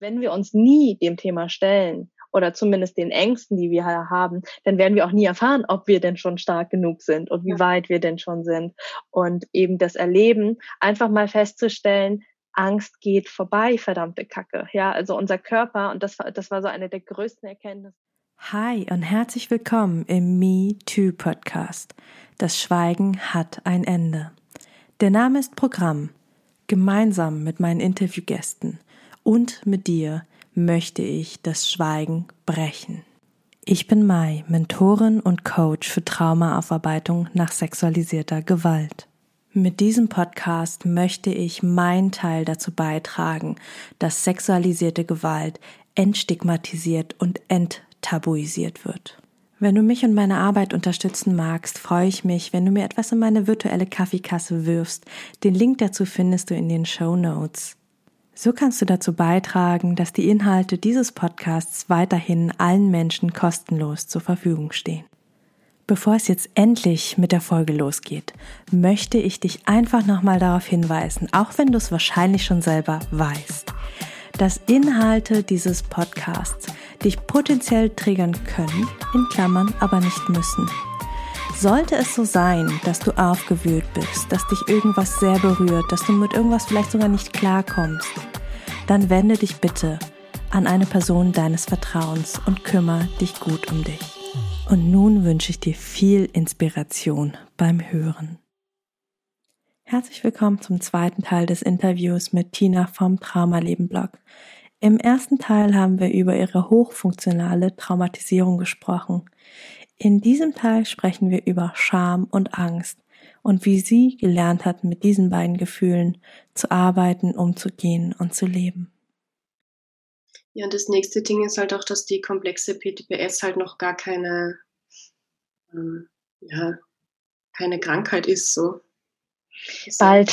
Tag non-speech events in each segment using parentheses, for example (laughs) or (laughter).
wenn wir uns nie dem Thema stellen oder zumindest den Ängsten, die wir haben, dann werden wir auch nie erfahren, ob wir denn schon stark genug sind und wie weit wir denn schon sind. Und eben das Erleben, einfach mal festzustellen, Angst geht vorbei, verdammte Kacke. Ja, also unser Körper, und das war, das war so eine der größten Erkenntnisse. Hi und herzlich willkommen im Me Too Podcast. Das Schweigen hat ein Ende. Der Name ist Programm. Gemeinsam mit meinen Interviewgästen und mit dir möchte ich das Schweigen brechen. Ich bin Mai, Mentorin und Coach für Traumaaufarbeitung nach sexualisierter Gewalt. Mit diesem Podcast möchte ich meinen Teil dazu beitragen, dass sexualisierte Gewalt entstigmatisiert und enttabuisiert wird. Wenn du mich und meine Arbeit unterstützen magst, freue ich mich, wenn du mir etwas in meine virtuelle Kaffeekasse wirfst. Den Link dazu findest du in den Show Notes. So kannst du dazu beitragen, dass die Inhalte dieses Podcasts weiterhin allen Menschen kostenlos zur Verfügung stehen. Bevor es jetzt endlich mit der Folge losgeht, möchte ich dich einfach nochmal darauf hinweisen, auch wenn du es wahrscheinlich schon selber weißt, dass Inhalte dieses Podcasts dich potenziell triggern können, in Klammern aber nicht müssen. Sollte es so sein, dass du aufgewühlt bist, dass dich irgendwas sehr berührt, dass du mit irgendwas vielleicht sogar nicht klarkommst, dann wende dich bitte an eine Person deines Vertrauens und kümmere dich gut um dich. Und nun wünsche ich dir viel Inspiration beim Hören. Herzlich willkommen zum zweiten Teil des Interviews mit Tina vom Traumaleben Blog. Im ersten Teil haben wir über ihre hochfunktionale Traumatisierung gesprochen. In diesem Teil sprechen wir über Scham und Angst und wie sie gelernt hat, mit diesen beiden Gefühlen zu arbeiten, umzugehen und zu leben. Ja, und das nächste Ding ist halt auch, dass die komplexe PTBS halt noch gar keine, ähm, ja, keine Krankheit ist, so. Bald,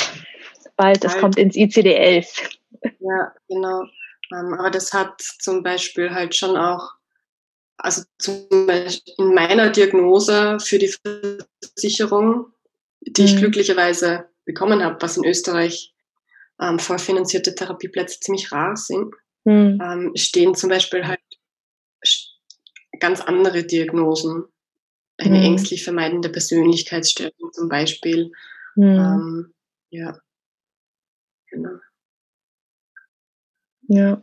bald, es kommt ins ICD-11. Ja, genau. Ähm, aber das hat zum Beispiel halt schon auch also zum Beispiel in meiner Diagnose für die Versicherung, die mhm. ich glücklicherweise bekommen habe, was in Österreich ähm, vorfinanzierte Therapieplätze ziemlich rar sind, mhm. ähm, stehen zum Beispiel halt ganz andere Diagnosen. Eine mhm. ängstlich vermeidende Persönlichkeitsstörung zum Beispiel. Mhm. Ähm, ja, genau. Ja.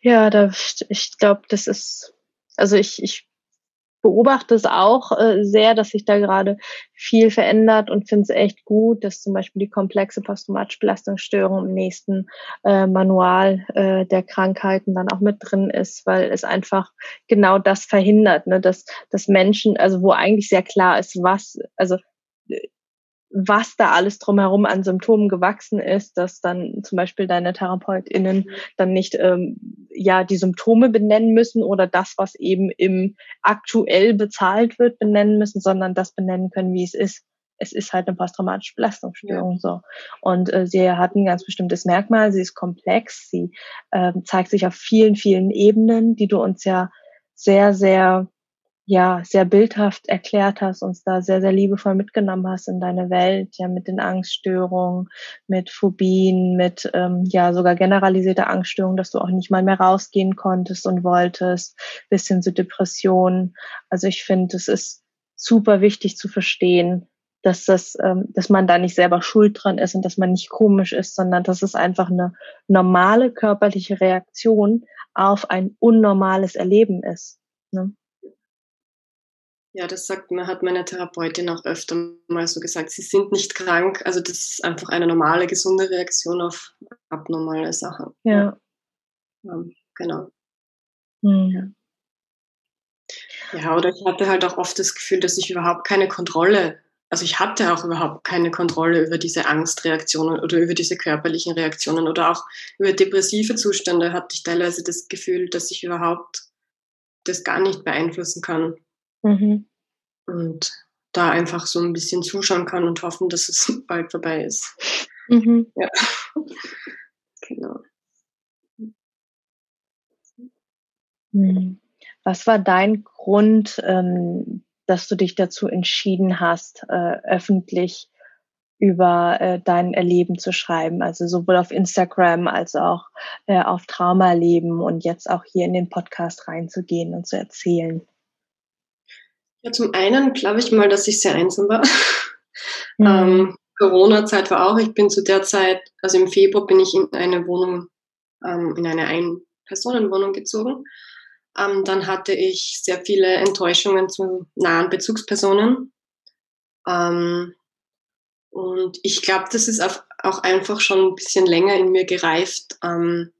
Ja, da, ich glaube, das ist, also ich, ich beobachte es auch äh, sehr, dass sich da gerade viel verändert und finde es echt gut, dass zum Beispiel die komplexe posttraumatische Belastungsstörung im nächsten äh, Manual äh, der Krankheiten dann auch mit drin ist, weil es einfach genau das verhindert, ne, dass, dass Menschen, also wo eigentlich sehr klar ist, was, also was da alles drumherum an Symptomen gewachsen ist, dass dann zum Beispiel deine TherapeutInnen dann nicht ähm, ja die Symptome benennen müssen oder das, was eben im aktuell bezahlt wird, benennen müssen, sondern das benennen können, wie es ist. Es ist halt eine posttraumatische Belastungsstörung ja. so. Und äh, sie hat ein ganz bestimmtes Merkmal, sie ist komplex, sie äh, zeigt sich auf vielen, vielen Ebenen, die du uns ja sehr, sehr ja sehr bildhaft erklärt hast, uns da sehr, sehr liebevoll mitgenommen hast in deine Welt, ja, mit den Angststörungen, mit Phobien, mit ähm, ja sogar generalisierte Angststörungen, dass du auch nicht mal mehr rausgehen konntest und wolltest, bis hin zu Depressionen. Also ich finde, es ist super wichtig zu verstehen, dass das, ähm, dass man da nicht selber schuld dran ist und dass man nicht komisch ist, sondern dass es einfach eine normale körperliche Reaktion auf ein unnormales Erleben ist. Ne? Ja, das sagt mir, hat meine Therapeutin auch öfter mal so gesagt. Sie sind nicht krank, also das ist einfach eine normale, gesunde Reaktion auf abnormale Sachen. Ja. ja genau. Mhm. Ja, oder ich hatte halt auch oft das Gefühl, dass ich überhaupt keine Kontrolle, also ich hatte auch überhaupt keine Kontrolle über diese Angstreaktionen oder über diese körperlichen Reaktionen oder auch über depressive Zustände hatte ich teilweise das Gefühl, dass ich überhaupt das gar nicht beeinflussen kann. Mhm. Und da einfach so ein bisschen zuschauen kann und hoffen, dass es (laughs) bald vorbei ist. Mhm. Ja. (laughs) genau. Mhm. Was war dein Grund, ähm, dass du dich dazu entschieden hast, äh, öffentlich über äh, dein Erleben zu schreiben, also sowohl auf Instagram als auch äh, auf Traumaleben und jetzt auch hier in den Podcast reinzugehen und zu erzählen? Ja, zum einen glaube ich mal, dass ich sehr einsam war. Mhm. Ähm, Corona-Zeit war auch, ich bin zu der Zeit, also im Februar bin ich in eine Wohnung, ähm, in eine Ein-Personen-Wohnung gezogen. Ähm, dann hatte ich sehr viele Enttäuschungen zu nahen Bezugspersonen. Ähm, und ich glaube, das ist auch einfach schon ein bisschen länger in mir gereift, ähm,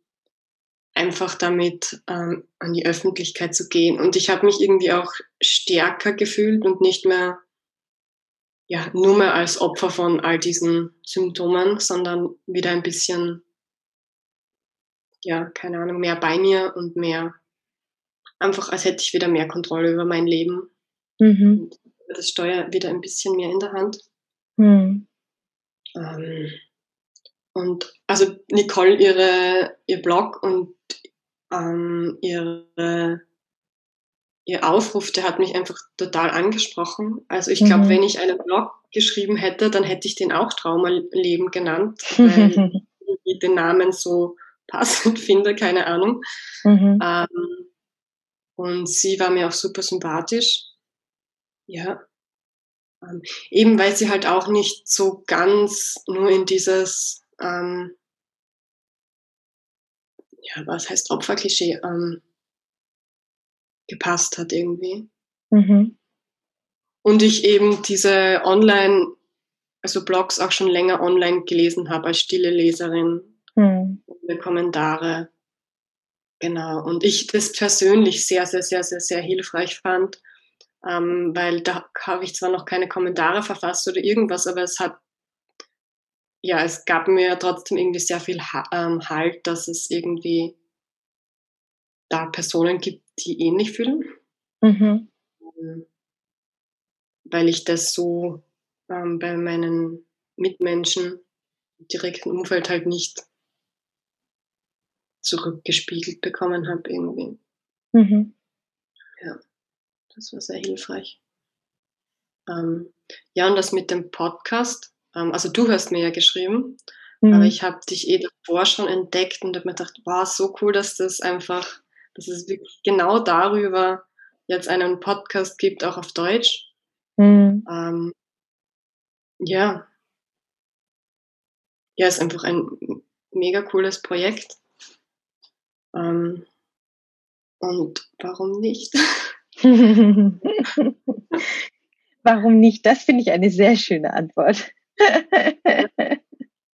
einfach damit ähm, an die Öffentlichkeit zu gehen. Und ich habe mich irgendwie auch stärker gefühlt und nicht mehr ja, nur mehr als Opfer von all diesen Symptomen, sondern wieder ein bisschen, ja, keine Ahnung, mehr bei mir und mehr, einfach als hätte ich wieder mehr Kontrolle über mein Leben. Mhm. Und das Steuer wieder ein bisschen mehr in der Hand. Mhm. Ähm, und also Nicole, ihre, ihr Blog und ähm, ihre, ihr Aufruf, der hat mich einfach total angesprochen. Also ich glaube, mhm. wenn ich einen Blog geschrieben hätte, dann hätte ich den auch Traumaleben genannt, (laughs) weil ich den Namen so passend (laughs) finde, keine Ahnung. Mhm. Ähm, und sie war mir auch super sympathisch. Ja, ähm, eben weil sie halt auch nicht so ganz nur in dieses, ähm, ja, was heißt Opferklischee, ähm, gepasst hat irgendwie. Mhm. Und ich eben diese Online, also Blogs auch schon länger online gelesen habe als stille Leserin. Mhm. Ohne Kommentare. Genau. Und ich das persönlich sehr, sehr, sehr, sehr, sehr hilfreich fand ähm, weil da habe ich zwar noch keine Kommentare verfasst oder irgendwas, aber es hat, ja, es gab mir trotzdem irgendwie sehr viel ähm, Halt, dass es irgendwie da Personen gibt, die ähnlich fühlen. Mhm. Ähm, weil ich das so ähm, bei meinen Mitmenschen im direkten Umfeld halt nicht zurückgespiegelt bekommen habe irgendwie. Mhm. Ja. Das war sehr hilfreich. Ähm, ja, und das mit dem Podcast, also du hast mir ja geschrieben, mhm. aber ich habe dich eh davor schon entdeckt und habe mir gedacht, wow, so cool, dass das einfach, dass es wirklich genau darüber jetzt einen Podcast gibt, auch auf Deutsch. Mhm. Ähm, ja. Ja, ist einfach ein mega cooles Projekt. Ähm, und warum nicht? (laughs) Warum nicht? Das finde ich eine sehr schöne Antwort.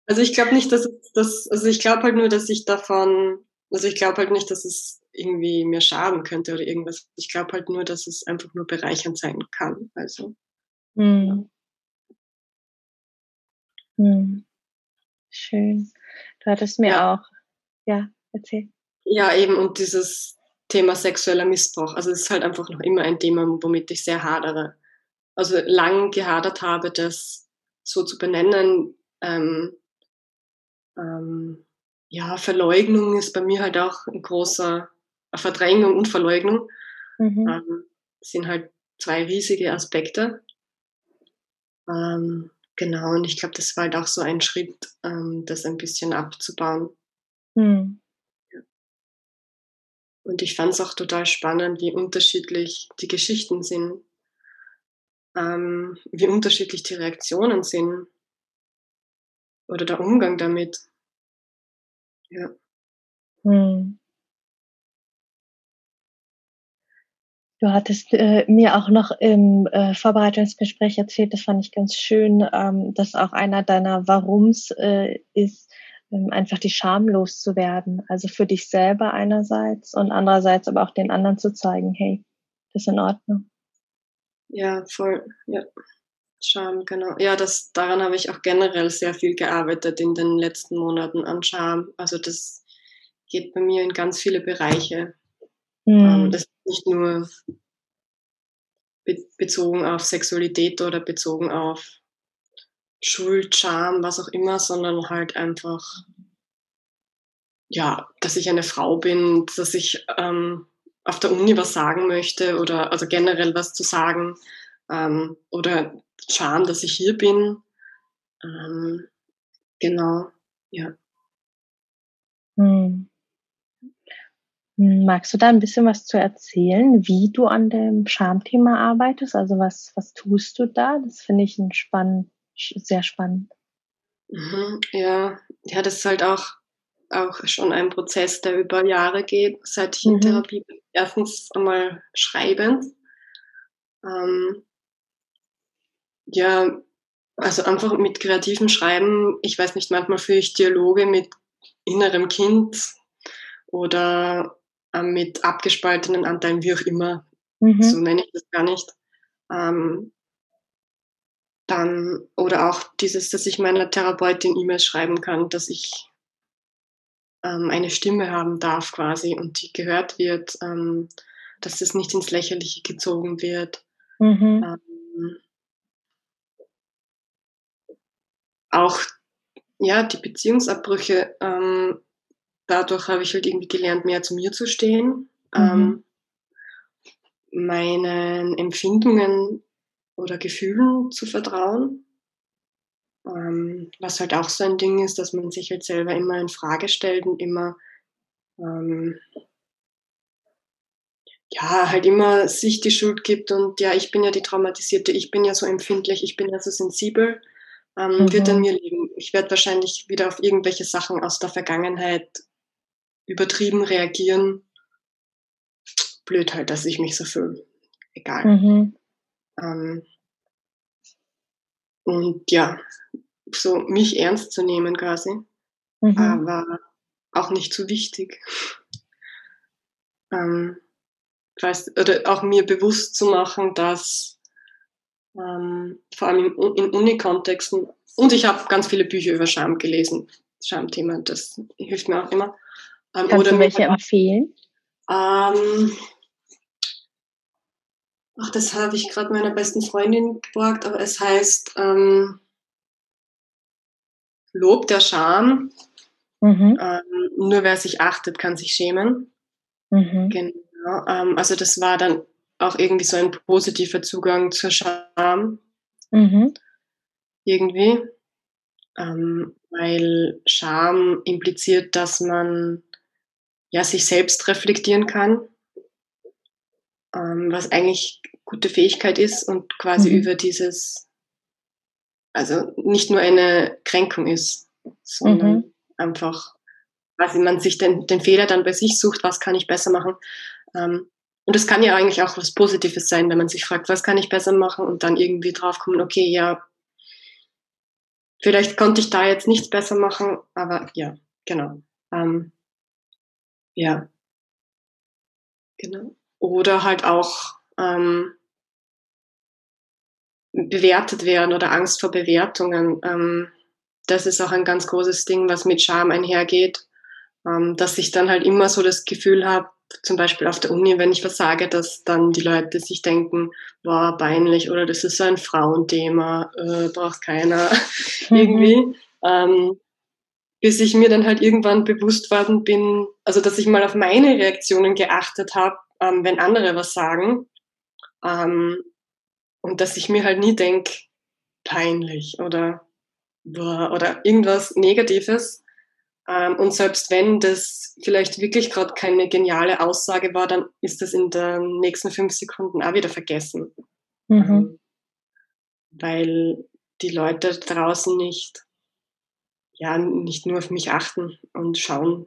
Also ich glaube nicht, dass es das, also ich glaube halt nur, dass ich davon, also ich glaube halt nicht, dass es irgendwie mir schaden könnte oder irgendwas. Ich glaube halt nur, dass es einfach nur bereichernd sein kann. Also. Hm. Hm. Schön. Du hattest mir ja. auch, ja, erzähl. Ja, eben, und dieses, Thema sexueller Missbrauch. Also es ist halt einfach noch immer ein Thema, womit ich sehr hadere. Also lang gehadert habe, das so zu benennen. Ähm, ähm, ja, Verleugnung ist bei mir halt auch ein großer, Verdrängung und Verleugnung mhm. ähm, sind halt zwei riesige Aspekte. Ähm, genau, und ich glaube, das war halt auch so ein Schritt, ähm, das ein bisschen abzubauen. Mhm. Und ich fand es auch total spannend, wie unterschiedlich die Geschichten sind, ähm, wie unterschiedlich die Reaktionen sind oder der Umgang damit. Ja. Hm. Du hattest äh, mir auch noch im äh, Vorbereitungsgespräch erzählt, das fand ich ganz schön, ähm, dass auch einer deiner Warums äh, ist, ähm, einfach die Scham loszuwerden. Also für dich selber einerseits und andererseits aber auch den anderen zu zeigen, hey, das ist in Ordnung. Ja, voll, ja. Scham, genau. Ja, das, daran habe ich auch generell sehr viel gearbeitet in den letzten Monaten an Scham. Also das geht bei mir in ganz viele Bereiche. Mhm. Das ist nicht nur bezogen auf Sexualität oder bezogen auf Schuld, Scham, was auch immer, sondern halt einfach, ja, dass ich eine Frau bin, dass ich ähm, auf der Uni was sagen möchte oder also generell was zu sagen ähm, oder Scham, dass ich hier bin. Ähm, genau, ja. Hm. Magst du da ein bisschen was zu erzählen, wie du an dem Schamthema arbeitest? Also was, was tust du da? Das finde ich ein spannend, sehr spannend. Mhm, ja, ja, das ist halt auch, auch schon ein Prozess, der über Jahre geht, seit ich in mhm. Therapie bin. Erstens einmal schreibend. Ähm, ja, also einfach mit kreativem Schreiben, ich weiß nicht, manchmal führe ich Dialoge mit innerem Kind oder äh, mit abgespaltenen Anteilen, wie auch immer. Mhm. So nenne ich das gar nicht. Ähm, dann, oder auch dieses, dass ich meiner Therapeutin E-Mails schreiben kann, dass ich ähm, eine Stimme haben darf quasi und die gehört wird, ähm, dass es nicht ins Lächerliche gezogen wird. Mhm. Ähm, auch ja, die Beziehungsabbrüche, ähm, dadurch habe ich halt irgendwie gelernt, mehr zu mir zu stehen, mhm. ähm, meinen Empfindungen oder Gefühlen zu vertrauen. Ähm, was halt auch so ein Ding ist, dass man sich halt selber immer in Frage stellt und immer ähm, ja, halt immer sich die Schuld gibt und ja, ich bin ja die Traumatisierte, ich bin ja so empfindlich, ich bin ja so sensibel, ähm, mhm. wird an mir liegen. Ich werde wahrscheinlich wieder auf irgendwelche Sachen aus der Vergangenheit übertrieben reagieren. Blöd halt, dass ich mich so fühle. Egal. Mhm. Ähm, und ja, so mich ernst zu nehmen quasi, mhm. aber auch nicht so wichtig. Ähm, weiß, oder auch mir bewusst zu machen, dass ähm, vor allem in, in Uni-Kontexten, und ich habe ganz viele Bücher über Scham gelesen, Schamthema, das hilft mir auch immer. Ähm, Kannst oder du welche empfehlen? Ähm, ach, das habe ich gerade meiner besten Freundin geborgt, aber es heißt ähm, Lob der Scham. Mhm. Ähm, nur wer sich achtet, kann sich schämen. Mhm. Genau. Ähm, also das war dann auch irgendwie so ein positiver Zugang zur Scham. Mhm. Irgendwie. Ähm, weil Scham impliziert, dass man ja sich selbst reflektieren kann, ähm, was eigentlich gute Fähigkeit ist und quasi mhm. über dieses also nicht nur eine Kränkung ist, sondern mhm. einfach, quasi man sich den, den Fehler dann bei sich sucht, was kann ich besser machen. Ähm, und es kann ja eigentlich auch was Positives sein, wenn man sich fragt, was kann ich besser machen und dann irgendwie draufkommen, okay, ja, vielleicht konnte ich da jetzt nichts besser machen, aber ja, genau. Ähm, ja, genau. Oder halt auch ähm, bewertet werden oder Angst vor Bewertungen. Ähm, das ist auch ein ganz großes Ding, was mit Scham einhergeht, ähm, dass ich dann halt immer so das Gefühl habe, zum Beispiel auf der Uni, wenn ich versage, dass dann die Leute sich denken, war peinlich oder das ist so ein Frauenthema, äh, braucht keiner (laughs) mhm. irgendwie. Ähm, bis ich mir dann halt irgendwann bewusst worden bin, also dass ich mal auf meine Reaktionen geachtet habe, ähm, wenn andere was sagen. Ähm, und dass ich mir halt nie denke, peinlich oder, oder irgendwas Negatives. Ähm, und selbst wenn das vielleicht wirklich gerade keine geniale Aussage war, dann ist das in den nächsten fünf Sekunden auch wieder vergessen. Mhm. Ähm, weil die Leute draußen nicht, ja, nicht nur auf mich achten und schauen,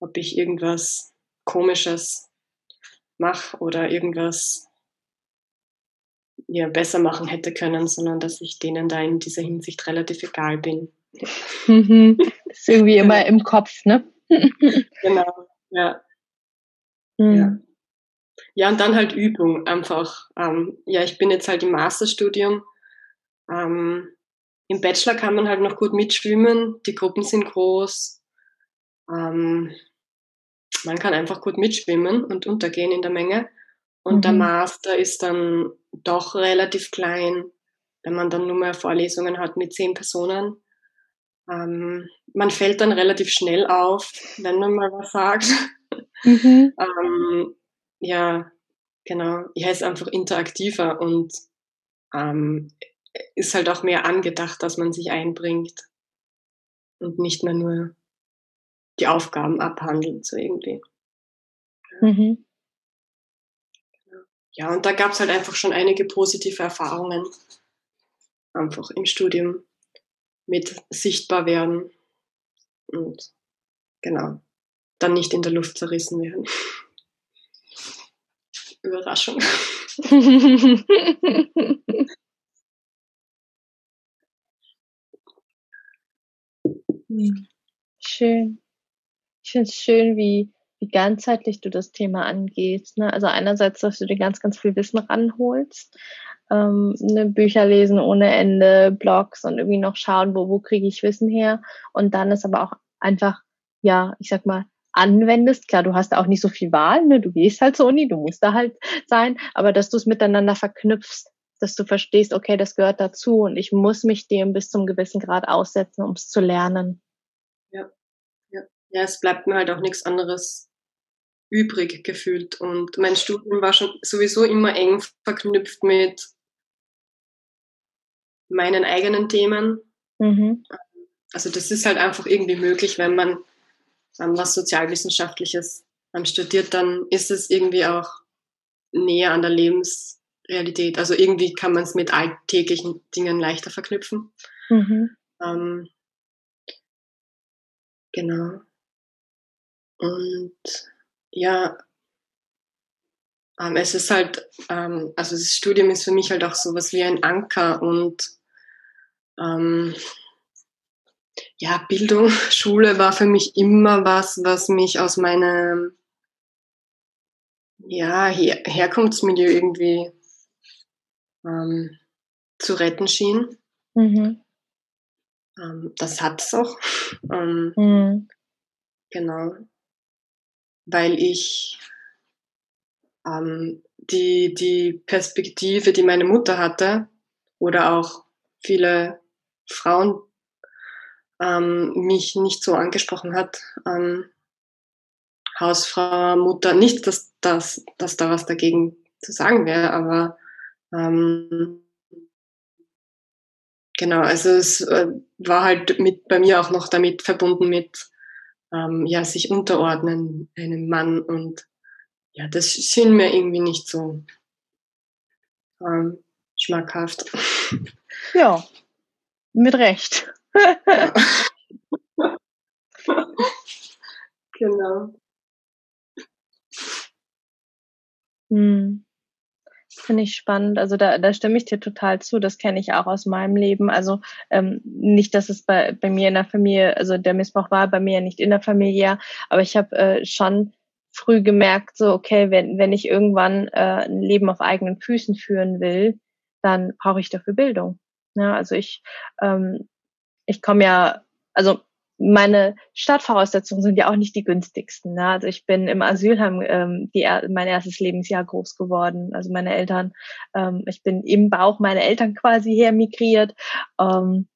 ob ich irgendwas Komisches mache oder irgendwas ja, besser machen hätte können, sondern dass ich denen da in dieser Hinsicht relativ egal bin. Mhm. Das ist irgendwie (laughs) immer im Kopf, ne? (laughs) genau, ja. Mhm. ja. Ja, und dann halt Übung einfach. Ähm, ja, ich bin jetzt halt im Masterstudium. Ähm, Im Bachelor kann man halt noch gut mitschwimmen, die Gruppen sind groß. Ähm, man kann einfach gut mitschwimmen und untergehen in der Menge. Und mhm. der Master ist dann doch relativ klein, wenn man dann nur mehr Vorlesungen hat mit zehn Personen. Ähm, man fällt dann relativ schnell auf, wenn man mal was sagt. Mhm. (laughs) ähm, ja, genau. Ja, ist einfach interaktiver und ähm, ist halt auch mehr angedacht, dass man sich einbringt und nicht mehr nur die Aufgaben abhandelt, so irgendwie. Mhm. Ja, und da gab es halt einfach schon einige positive Erfahrungen, einfach im Studium mit sichtbar werden und genau, dann nicht in der Luft zerrissen werden. (laughs) Überraschung. (laughs) Schön. Ich finde es schön, wie, wie ganzheitlich du das Thema angehst. Ne? Also einerseits, dass du dir ganz, ganz viel Wissen ranholst, ähm, ne, Bücher lesen ohne Ende, Blogs und irgendwie noch schauen, wo, wo kriege ich Wissen her. Und dann ist aber auch einfach, ja, ich sag mal, anwendest. Klar, du hast auch nicht so viel Wahl, ne? du gehst halt zur Uni, du musst da halt sein, aber dass du es miteinander verknüpfst, dass du verstehst, okay, das gehört dazu und ich muss mich dem bis zum gewissen Grad aussetzen, um es zu lernen. Ja. es bleibt mir halt auch nichts anderes übrig gefühlt und mein Studium war schon sowieso immer eng verknüpft mit meinen eigenen Themen. Mhm. Also das ist halt einfach irgendwie möglich, wenn man ähm, was Sozialwissenschaftliches studiert, dann ist es irgendwie auch näher an der Lebensrealität. Also irgendwie kann man es mit alltäglichen Dingen leichter verknüpfen. Mhm. Ähm, genau. Und ja, ähm, es ist halt, ähm, also das Studium ist für mich halt auch sowas wie ein Anker und ähm, ja, Bildung, (laughs) Schule war für mich immer was, was mich aus meinem ja, Her Herkunftsmilieu irgendwie ähm, zu retten schien. Mhm. Ähm, das hat es auch. (laughs) Ähm, mhm. Genau. Weil ich ähm, die, die Perspektive, die meine Mutter hatte, oder auch viele Frauen, ähm, mich nicht so angesprochen hat. Ähm, Hausfrau, Mutter, nicht, dass, dass, dass da was dagegen zu sagen wäre, aber ähm, genau, also es äh, war halt mit bei mir auch noch damit verbunden mit ähm, ja, sich unterordnen einem Mann und ja, das schien mir irgendwie nicht so ähm, schmackhaft. Ja, mit Recht. (laughs) genau. Hm. Finde ich spannend. Also da, da stimme ich dir total zu. Das kenne ich auch aus meinem Leben. Also ähm, nicht, dass es bei, bei mir in der Familie, also der Missbrauch war bei mir nicht in der Familie, aber ich habe äh, schon früh gemerkt, so okay, wenn, wenn ich irgendwann äh, ein Leben auf eigenen Füßen führen will, dann brauche ich dafür Bildung. Ja, also ich ähm, ich komme ja, also meine Startvoraussetzungen sind ja auch nicht die günstigsten. Ne? Also ich bin im Asylheim ähm, die, mein erstes Lebensjahr groß geworden. Also meine Eltern, ähm, ich bin im Bauch meiner Eltern quasi hermigriert. Ähm,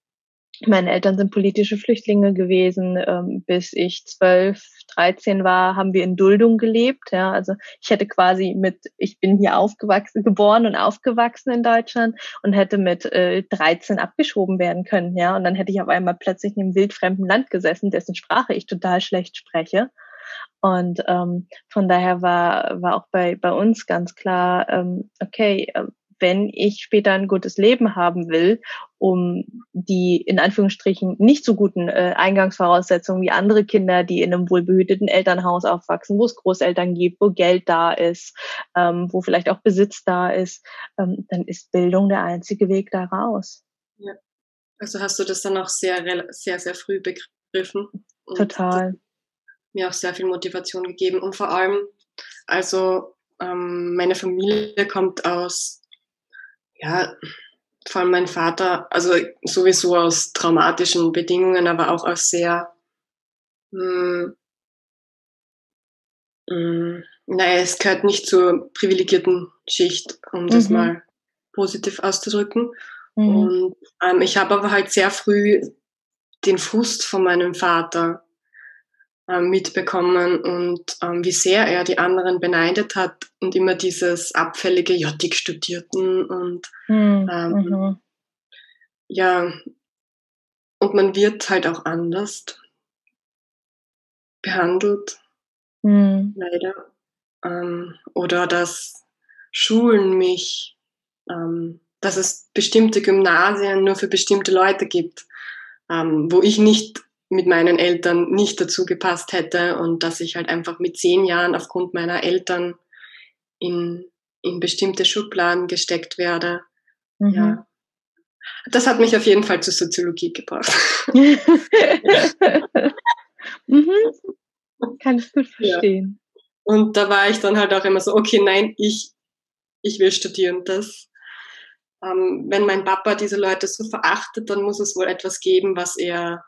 meine Eltern sind politische Flüchtlinge gewesen. Ähm, bis ich zwölf, dreizehn war, haben wir in Duldung gelebt. Ja, also ich hätte quasi mit, ich bin hier aufgewachsen, geboren und aufgewachsen in Deutschland und hätte mit äh, 13 abgeschoben werden können. Ja, und dann hätte ich auf einmal plötzlich in einem wildfremden Land gesessen, dessen Sprache ich total schlecht spreche. Und ähm, von daher war, war auch bei, bei uns ganz klar, ähm, okay, äh, wenn ich später ein gutes Leben haben will, um die in Anführungsstrichen nicht so guten äh, Eingangsvoraussetzungen wie andere Kinder, die in einem wohlbehüteten Elternhaus aufwachsen, wo es Großeltern gibt, wo Geld da ist, ähm, wo vielleicht auch Besitz da ist, ähm, dann ist Bildung der einzige Weg da raus. Ja. Also hast du das dann auch sehr, sehr, sehr früh begriffen. Total. Mir auch sehr viel Motivation gegeben und vor allem, also ähm, meine Familie kommt aus ja, vor allem mein Vater, also sowieso aus traumatischen Bedingungen, aber auch aus sehr, mh, hm, mh, hm, naja, es gehört nicht zur privilegierten Schicht, um das mhm. mal positiv auszudrücken. Mhm. Und ähm, ich habe aber halt sehr früh den Frust von meinem Vater mitbekommen und ähm, wie sehr er die anderen beneidet hat und immer dieses abfällige, ja, Studierten und mhm. Ähm, mhm. ja, und man wird halt auch anders behandelt, mhm. leider. Ähm, oder dass Schulen mich, ähm, dass es bestimmte Gymnasien nur für bestimmte Leute gibt, ähm, wo ich nicht mit meinen Eltern nicht dazu gepasst hätte und dass ich halt einfach mit zehn Jahren aufgrund meiner Eltern in, in bestimmte Schubladen gesteckt werde. Mhm. Ja. Das hat mich auf jeden Fall zur Soziologie gebracht. (laughs) mhm. Kann ich gut verstehen. Ja. Und da war ich dann halt auch immer so, okay, nein, ich, ich will studieren. Das, ähm, wenn mein Papa diese Leute so verachtet, dann muss es wohl etwas geben, was er,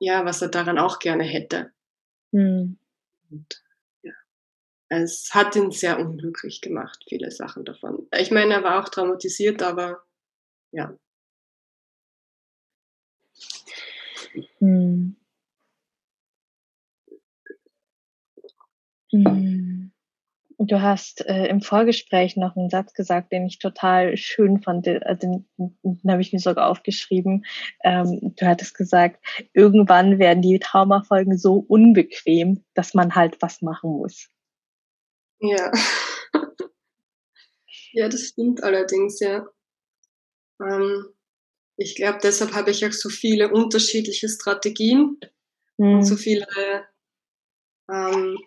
ja, was er daran auch gerne hätte. Mhm. Und, ja. Es hat ihn sehr unglücklich gemacht, viele Sachen davon. Ich meine, er war auch traumatisiert, aber ja. Mhm. Mhm. Du hast äh, im Vorgespräch noch einen Satz gesagt, den ich total schön fand. Äh, den, den habe ich mir sogar aufgeschrieben. Ähm, du hattest gesagt, irgendwann werden die Traumafolgen so unbequem, dass man halt was machen muss. Ja. (laughs) ja, das stimmt allerdings, ja. Ähm, ich glaube, deshalb habe ich auch so viele unterschiedliche Strategien mhm. und so viele ähm,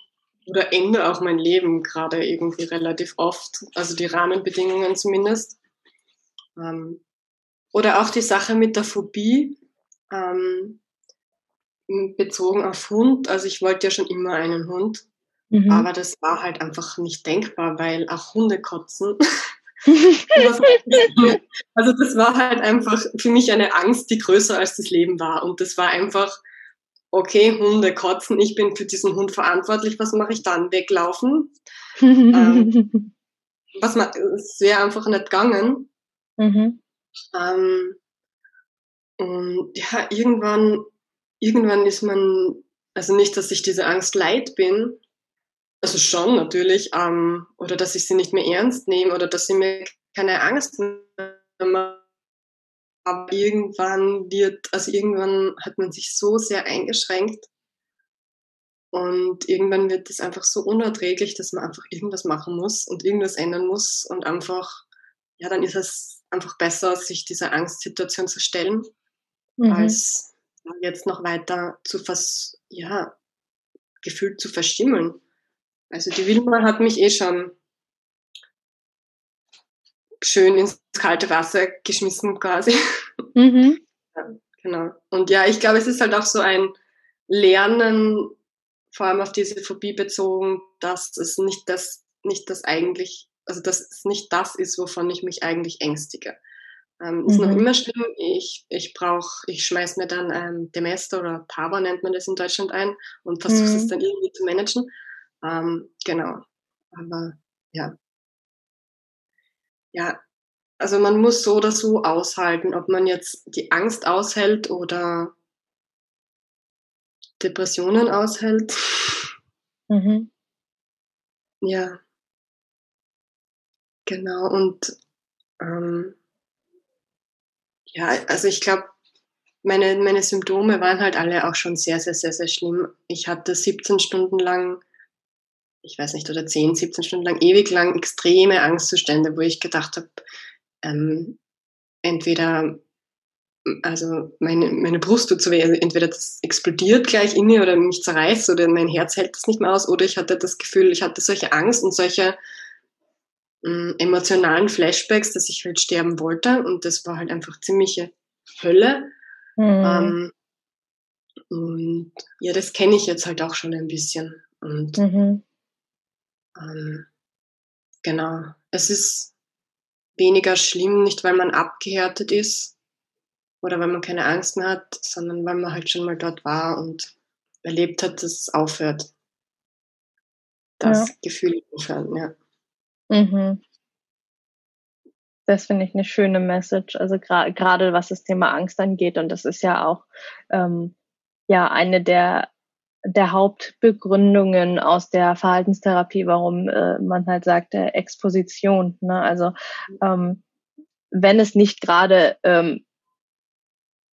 oder ändere auch mein Leben gerade irgendwie relativ oft, also die Rahmenbedingungen zumindest. Ähm, oder auch die Sache mit der Phobie ähm, bezogen auf Hund. Also ich wollte ja schon immer einen Hund, mhm. aber das war halt einfach nicht denkbar, weil auch Hunde kotzen. (laughs) (laughs) also das war halt einfach für mich eine Angst, die größer als das Leben war. Und das war einfach, okay, Hunde kotzen, ich bin für diesen Hund verantwortlich, was mache ich dann? Weglaufen? ähm, (laughs) was man, es wäre einfach nicht gegangen. Mhm. Ähm, und ja, irgendwann, irgendwann ist man, also nicht, dass ich diese Angst leid bin, also schon natürlich, ähm, oder dass ich sie nicht mehr ernst nehme oder dass sie mir keine Angst mehr macht aber irgendwann wird, also irgendwann hat man sich so sehr eingeschränkt und irgendwann wird es einfach so unerträglich, dass man einfach irgendwas machen muss und irgendwas ändern muss und einfach, ja, dann ist es einfach besser, sich dieser Angstsituation zu stellen, mhm. als jetzt noch weiter zu vers, ja, gefühlt zu verstimmeln. Also die Wilma hat mich eh schon schön ins kalte Wasser geschmissen quasi. (laughs) Mhm. Ja, genau. Und ja, ich glaube, es ist halt auch so ein Lernen, vor allem auf diese Phobie bezogen, dass es nicht das, nicht das eigentlich, also dass es nicht das ist, wovon ich mich eigentlich ängstige. Ähm, mhm. Ist noch mhm. immer schlimm. Ich, ich brauche, ich schmeiß mir dann ähm, Demester oder Power nennt man das in Deutschland ein und versuche mhm. es dann irgendwie zu managen. Ähm, genau. Aber ja, ja, also man muss so oder so aushalten, ob man jetzt die Angst aushält oder Depressionen aushält. Mhm. Ja. Genau, und ähm, ja, also ich glaube, meine, meine Symptome waren halt alle auch schon sehr, sehr, sehr, sehr schlimm. Ich hatte 17 Stunden lang ich weiß nicht, oder 10, 17 Stunden lang, ewig lang extreme Angstzustände, wo ich gedacht habe, ähm, entweder, also meine, meine Brust tut so weh, also entweder das explodiert gleich in mir oder mich zerreißt oder mein Herz hält das nicht mehr aus oder ich hatte das Gefühl, ich hatte solche Angst und solche ähm, emotionalen Flashbacks, dass ich halt sterben wollte und das war halt einfach ziemliche Hölle. Mhm. Ähm, und ja, das kenne ich jetzt halt auch schon ein bisschen. Und mhm. Ähm, genau. Es ist weniger schlimm, nicht weil man abgehärtet ist oder weil man keine Angst mehr hat, sondern weil man halt schon mal dort war und erlebt hat, dass es aufhört. Das ja. Gefühl aufhören, ja. Mhm. Das finde ich eine schöne Message. Also gerade was das Thema Angst angeht. Und das ist ja auch ähm, ja eine der der Hauptbegründungen aus der Verhaltenstherapie, warum äh, man halt sagt, äh, Exposition. Ne? Also ähm, wenn es nicht gerade ähm,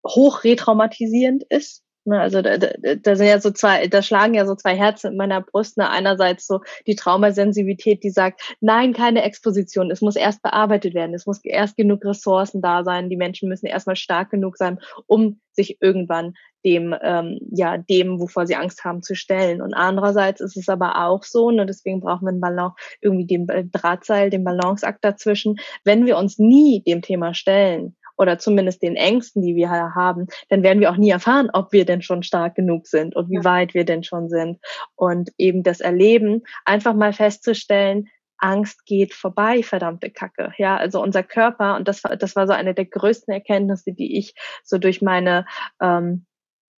hoch retraumatisierend ist. Ne, also da, da, da sind ja so zwei, da schlagen ja so zwei Herzen in meiner Brust. Ne? Einerseits so die Traumasensibilität, die sagt, nein, keine Exposition, es muss erst bearbeitet werden, es muss erst genug Ressourcen da sein, die Menschen müssen erstmal stark genug sein, um sich irgendwann dem, ähm, ja, dem, wovor sie Angst haben, zu stellen. Und andererseits ist es aber auch so, und deswegen brauchen wir einen Ballon, irgendwie den Drahtseil, den Balanceakt dazwischen. Wenn wir uns nie dem Thema stellen, oder zumindest den Ängsten, die wir haben, dann werden wir auch nie erfahren, ob wir denn schon stark genug sind und wie weit wir denn schon sind. Und eben das Erleben, einfach mal festzustellen, Angst geht vorbei, verdammte Kacke. Ja, also unser Körper, und das war, das war so eine der größten Erkenntnisse, die ich so durch meine ähm,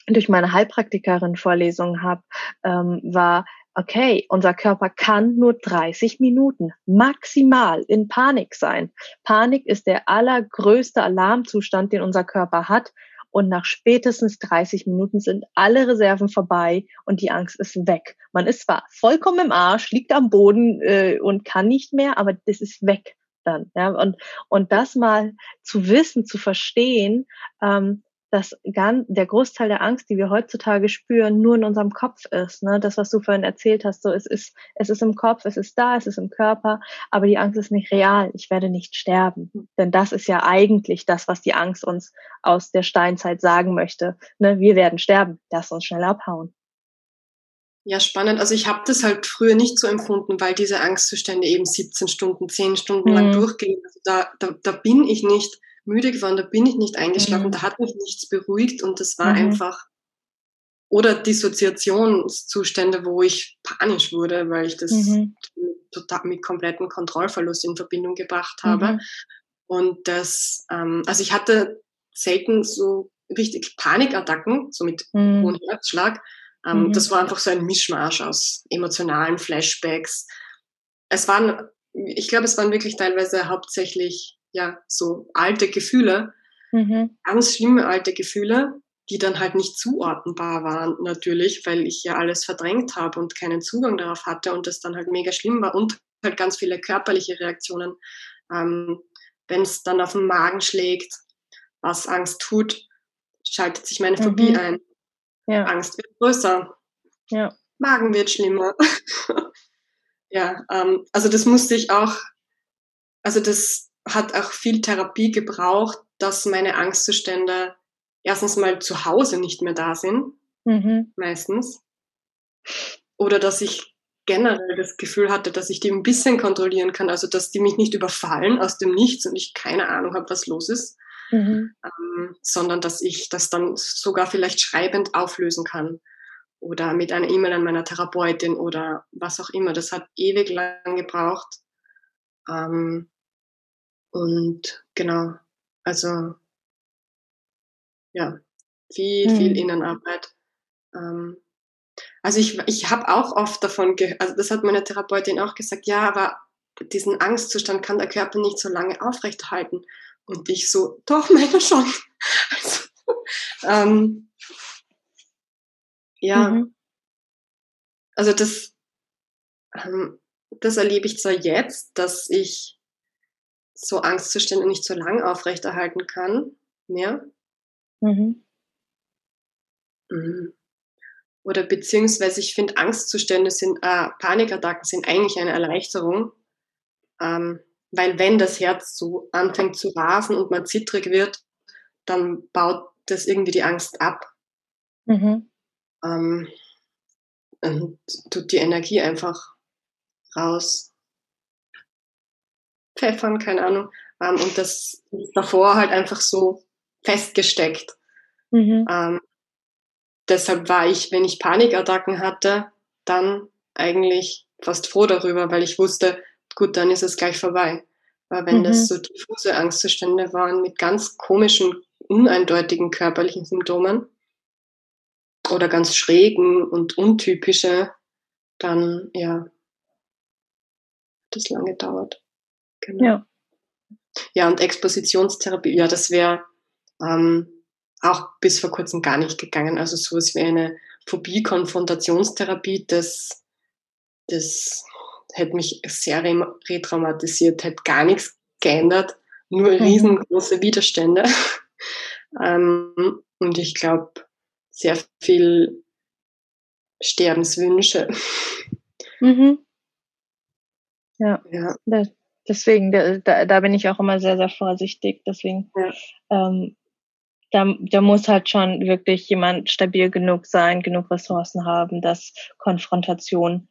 durch meine Heilpraktikerin-Vorlesung habe, ähm, war, okay, unser Körper kann nur 30 Minuten maximal in Panik sein. Panik ist der allergrößte Alarmzustand, den unser Körper hat. Und nach spätestens 30 Minuten sind alle Reserven vorbei und die Angst ist weg. Man ist zwar vollkommen im Arsch, liegt am Boden äh, und kann nicht mehr, aber das ist weg dann. Ja? Und, und das mal zu wissen, zu verstehen, ähm, dass ganz, der Großteil der Angst, die wir heutzutage spüren, nur in unserem Kopf ist. Ne? Das, was du vorhin erzählt hast, so es ist, es ist im Kopf, es ist da, es ist im Körper, aber die Angst ist nicht real. Ich werde nicht sterben. Denn das ist ja eigentlich das, was die Angst uns aus der Steinzeit sagen möchte. Ne? Wir werden sterben. Lass uns schnell abhauen. Ja, spannend. Also ich habe das halt früher nicht so empfunden, weil diese Angstzustände eben 17 Stunden, 10 Stunden mhm. lang durchgehen. Also da, da, da bin ich nicht müde geworden, da bin ich nicht eingeschlafen, mhm. da hat mich nichts beruhigt und das war mhm. einfach, oder Dissoziationszustände, wo ich panisch wurde, weil ich das mhm. total mit kompletten Kontrollverlust in Verbindung gebracht habe. Mhm. Und das, ähm, also ich hatte selten so richtig Panikattacken, so mit mhm. hohem Herzschlag. Ähm, mhm. Das war einfach so ein Mischmasch aus emotionalen Flashbacks. Es waren, ich glaube, es waren wirklich teilweise hauptsächlich ja, so alte Gefühle, mhm. ganz schlimme alte Gefühle, die dann halt nicht zuordnenbar waren natürlich, weil ich ja alles verdrängt habe und keinen Zugang darauf hatte und das dann halt mega schlimm war und halt ganz viele körperliche Reaktionen. Ähm, Wenn es dann auf den Magen schlägt, was Angst tut, schaltet sich meine Phobie mhm. ein. Ja. Angst wird größer. Ja. Magen wird schlimmer. (laughs) ja, ähm, also das musste ich auch, also das, hat auch viel Therapie gebraucht, dass meine Angstzustände erstens mal zu Hause nicht mehr da sind, mhm. meistens. Oder dass ich generell das Gefühl hatte, dass ich die ein bisschen kontrollieren kann, also dass die mich nicht überfallen aus dem Nichts und ich keine Ahnung habe, was los ist, mhm. ähm, sondern dass ich das dann sogar vielleicht schreibend auflösen kann oder mit einer E-Mail an meiner Therapeutin oder was auch immer. Das hat ewig lang gebraucht. Ähm, und genau, also ja, viel, viel mhm. Innenarbeit. Ähm, also ich, ich habe auch oft davon gehört, also das hat meine Therapeutin auch gesagt, ja, aber diesen Angstzustand kann der Körper nicht so lange aufrechterhalten. Und ich so, doch, (laughs) meine schon. Also, ähm, ja, mhm. also das, ähm, das erlebe ich zwar jetzt, dass ich so Angstzustände nicht so lang aufrechterhalten kann mehr. Mhm. mhm. Oder beziehungsweise ich finde Angstzustände sind, äh, Panikattacken sind eigentlich eine Erleichterung, ähm, weil wenn das Herz so anfängt zu rasen und man zittrig wird, dann baut das irgendwie die Angst ab. Mhm. Ähm, und tut die Energie einfach raus pfeffern, keine Ahnung. Ähm, und das ist davor halt einfach so festgesteckt. Mhm. Ähm, deshalb war ich, wenn ich Panikattacken hatte, dann eigentlich fast froh darüber, weil ich wusste, gut, dann ist es gleich vorbei. Aber wenn mhm. das so diffuse Angstzustände waren mit ganz komischen, uneindeutigen körperlichen Symptomen oder ganz schrägen und untypische, dann ja, das lange dauert. Genau. Ja. Ja, und Expositionstherapie, ja, das wäre ähm, auch bis vor kurzem gar nicht gegangen. Also sowas wie eine Phobie-Konfrontationstherapie, das, das hätte mich sehr retraumatisiert, hätte gar nichts geändert. nur mhm. riesengroße Widerstände. (laughs) ähm, und ich glaube, sehr viel Sterbenswünsche. Mhm. Ja. ja. Deswegen, da, da bin ich auch immer sehr, sehr vorsichtig. Deswegen, ja. ähm, da, da muss halt schon wirklich jemand stabil genug sein, genug Ressourcen haben, dass Konfrontation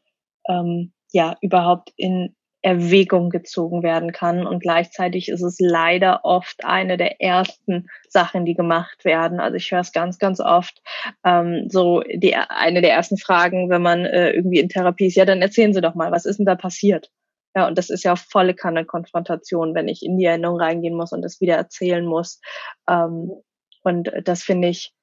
ähm, ja überhaupt in Erwägung gezogen werden kann. Und gleichzeitig ist es leider oft eine der ersten Sachen, die gemacht werden. Also ich höre es ganz, ganz oft. Ähm, so die eine der ersten Fragen, wenn man äh, irgendwie in Therapie ist, ja, dann erzählen Sie doch mal, was ist denn da passiert? Ja, und das ist ja volle Kanne Konfrontation, wenn ich in die Erinnerung reingehen muss und das wieder erzählen muss. Ähm, und das finde ich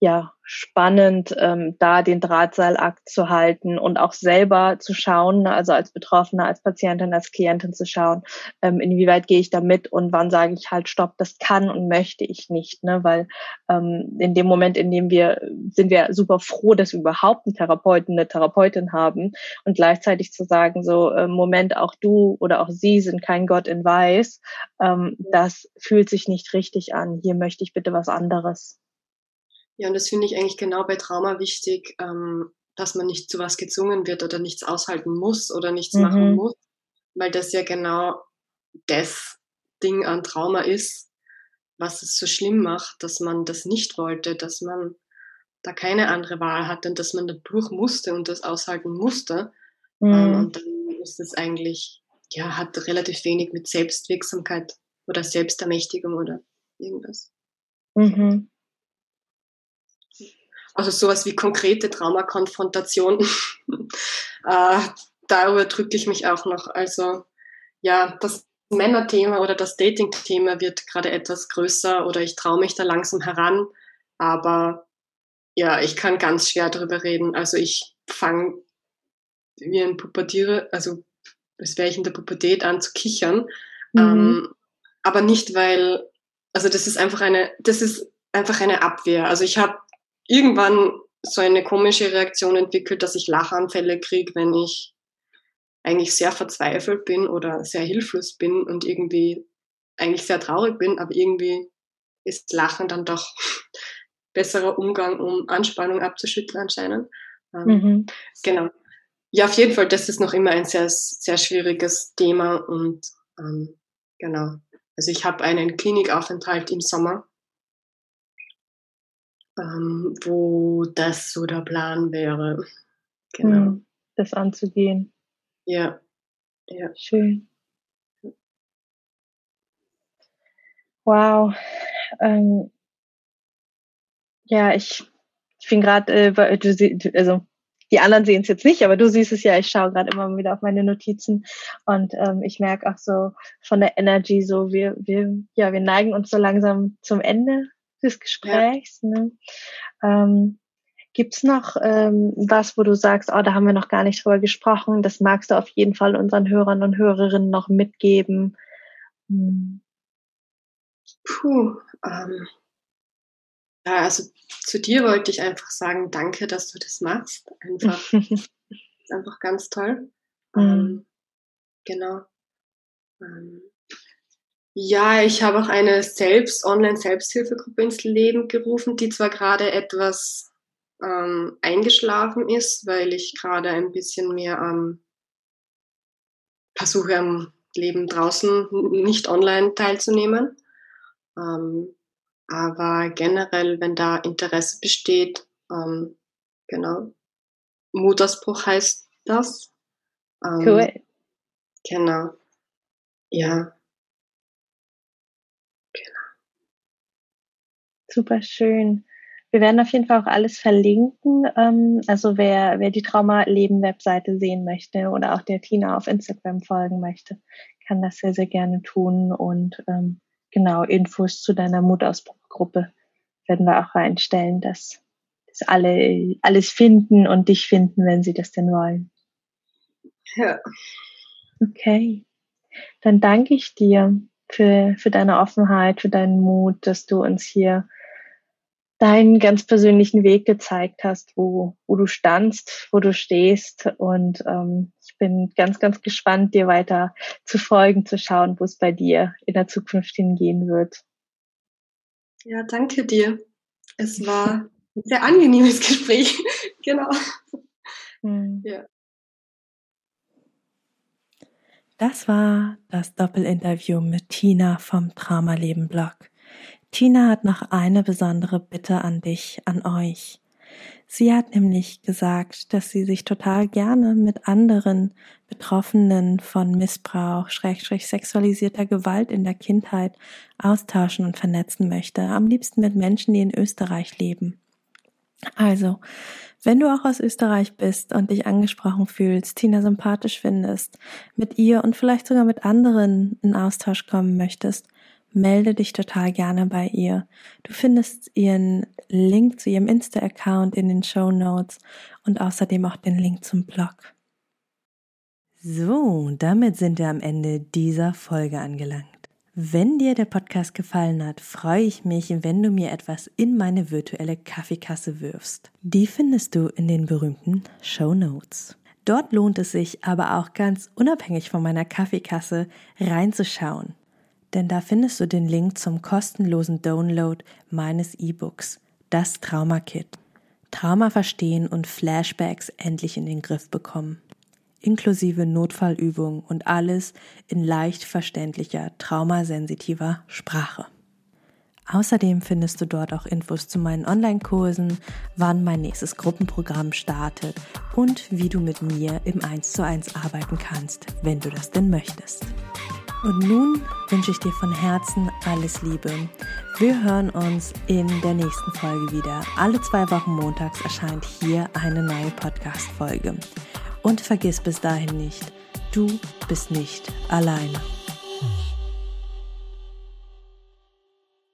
ja spannend, ähm, da den Drahtseilakt zu halten und auch selber zu schauen, also als Betroffene, als Patientin, als Klientin zu schauen, ähm, inwieweit gehe ich da mit und wann sage ich halt, stopp, das kann und möchte ich nicht, ne? weil ähm, in dem Moment, in dem wir, sind wir super froh, dass wir überhaupt einen Therapeuten, eine Therapeutin haben und gleichzeitig zu sagen, so, äh, Moment, auch du oder auch sie sind kein Gott in Weiß, ähm, das fühlt sich nicht richtig an, hier möchte ich bitte was anderes. Ja, und das finde ich eigentlich genau bei Trauma wichtig, ähm, dass man nicht zu was gezwungen wird oder nichts aushalten muss oder nichts mhm. machen muss, weil das ja genau das Ding an Trauma ist, was es so schlimm macht, dass man das nicht wollte, dass man da keine andere Wahl hatte und dass man da durch musste und das aushalten musste. Ähm, mhm. Ähm, und dann ist es eigentlich, ja, hat relativ wenig mit Selbstwirksamkeit oder Selbstermächtigung oder irgendwas. Mhm. Also sowas wie konkrete Traumakonfrontation. (laughs) äh, darüber drücke ich mich auch noch. Also ja, das Männerthema oder das Dating-Thema wird gerade etwas größer oder ich traue mich da langsam heran. Aber ja, ich kann ganz schwer darüber reden. Also ich fange wie ein Pubertiere, also als wäre ich in der Pubertät an zu kichern. Mhm. Ähm, aber nicht, weil, also das ist einfach eine, das ist einfach eine Abwehr. Also ich habe irgendwann so eine komische Reaktion entwickelt, dass ich Lachanfälle kriege, wenn ich eigentlich sehr verzweifelt bin oder sehr hilflos bin und irgendwie eigentlich sehr traurig bin, aber irgendwie ist Lachen dann doch (laughs) besserer Umgang, um Anspannung abzuschütteln anscheinend. Ähm, mhm. Genau. Ja, auf jeden Fall, das ist noch immer ein sehr, sehr schwieriges Thema und ähm, genau. Also ich habe einen Klinikaufenthalt im Sommer ähm, wo das so der Plan wäre. Genau. Hm, das anzugehen. Ja. ja. Schön. Wow. Ähm, ja, ich, ich bin gerade, äh, du, also die anderen sehen es jetzt nicht, aber du siehst es ja, ich schaue gerade immer wieder auf meine Notizen und ähm, ich merke auch so von der Energy so, wir, wir, ja, wir neigen uns so langsam zum Ende des Gesprächs. Ja. Ne? Ähm, Gibt es noch ähm, was, wo du sagst, oh, da haben wir noch gar nicht drüber gesprochen, das magst du auf jeden Fall unseren Hörern und Hörerinnen noch mitgeben? Hm. Puh, ähm, ja, also zu dir wollte ich einfach sagen, danke, dass du das machst. Einfach, (laughs) ist einfach ganz toll. Mhm. Ähm, genau. Ähm, ja, ich habe auch eine selbst Online-Selbsthilfegruppe ins Leben gerufen, die zwar gerade etwas ähm, eingeschlafen ist, weil ich gerade ein bisschen mehr ähm, versuche am Leben draußen nicht online teilzunehmen. Ähm, aber generell, wenn da Interesse besteht, ähm, genau, Mutausbruch heißt das. Ähm, cool. Genau. Ja, Super schön. Wir werden auf jeden Fall auch alles verlinken. Ähm, also wer, wer die Trauma-Leben-Webseite sehen möchte oder auch der Tina auf Instagram folgen möchte, kann das sehr, sehr gerne tun. Und ähm, genau, Infos zu deiner Mutausbruchgruppe werden wir auch reinstellen, dass, dass alle alles finden und dich finden, wenn sie das denn wollen. Ja. Okay. Dann danke ich dir für, für deine Offenheit, für deinen Mut, dass du uns hier deinen ganz persönlichen Weg gezeigt hast, wo, wo du standst, wo du stehst. Und ähm, ich bin ganz, ganz gespannt, dir weiter zu folgen, zu schauen, wo es bei dir in der Zukunft hingehen wird. Ja, danke dir. Es war ein sehr angenehmes Gespräch. (laughs) genau. Hm. Ja. Das war das Doppelinterview mit Tina vom Traumaleben Blog. Tina hat noch eine besondere Bitte an dich, an euch. Sie hat nämlich gesagt, dass sie sich total gerne mit anderen Betroffenen von Missbrauch, Schrägstrich sexualisierter Gewalt in der Kindheit austauschen und vernetzen möchte. Am liebsten mit Menschen, die in Österreich leben. Also, wenn du auch aus Österreich bist und dich angesprochen fühlst, Tina sympathisch findest, mit ihr und vielleicht sogar mit anderen in Austausch kommen möchtest, melde dich total gerne bei ihr. Du findest ihren Link zu ihrem Insta-Account in den Show Notes und außerdem auch den Link zum Blog. So, damit sind wir am Ende dieser Folge angelangt. Wenn dir der Podcast gefallen hat, freue ich mich, wenn du mir etwas in meine virtuelle Kaffeekasse wirfst. Die findest du in den berühmten Show Notes. Dort lohnt es sich aber auch ganz unabhängig von meiner Kaffeekasse reinzuschauen denn da findest du den Link zum kostenlosen Download meines E-Books, das Trauma Kit. Trauma verstehen und Flashbacks endlich in den Griff bekommen. Inklusive Notfallübungen und alles in leicht verständlicher, traumasensitiver Sprache. Außerdem findest du dort auch Infos zu meinen Online-Kursen, wann mein nächstes Gruppenprogramm startet und wie du mit mir im 1 zu 1 arbeiten kannst, wenn du das denn möchtest. Und nun wünsche ich dir von Herzen alles Liebe. Wir hören uns in der nächsten Folge wieder. Alle zwei Wochen montags erscheint hier eine neue Podcast-Folge. Und vergiss bis dahin nicht, du bist nicht alleine.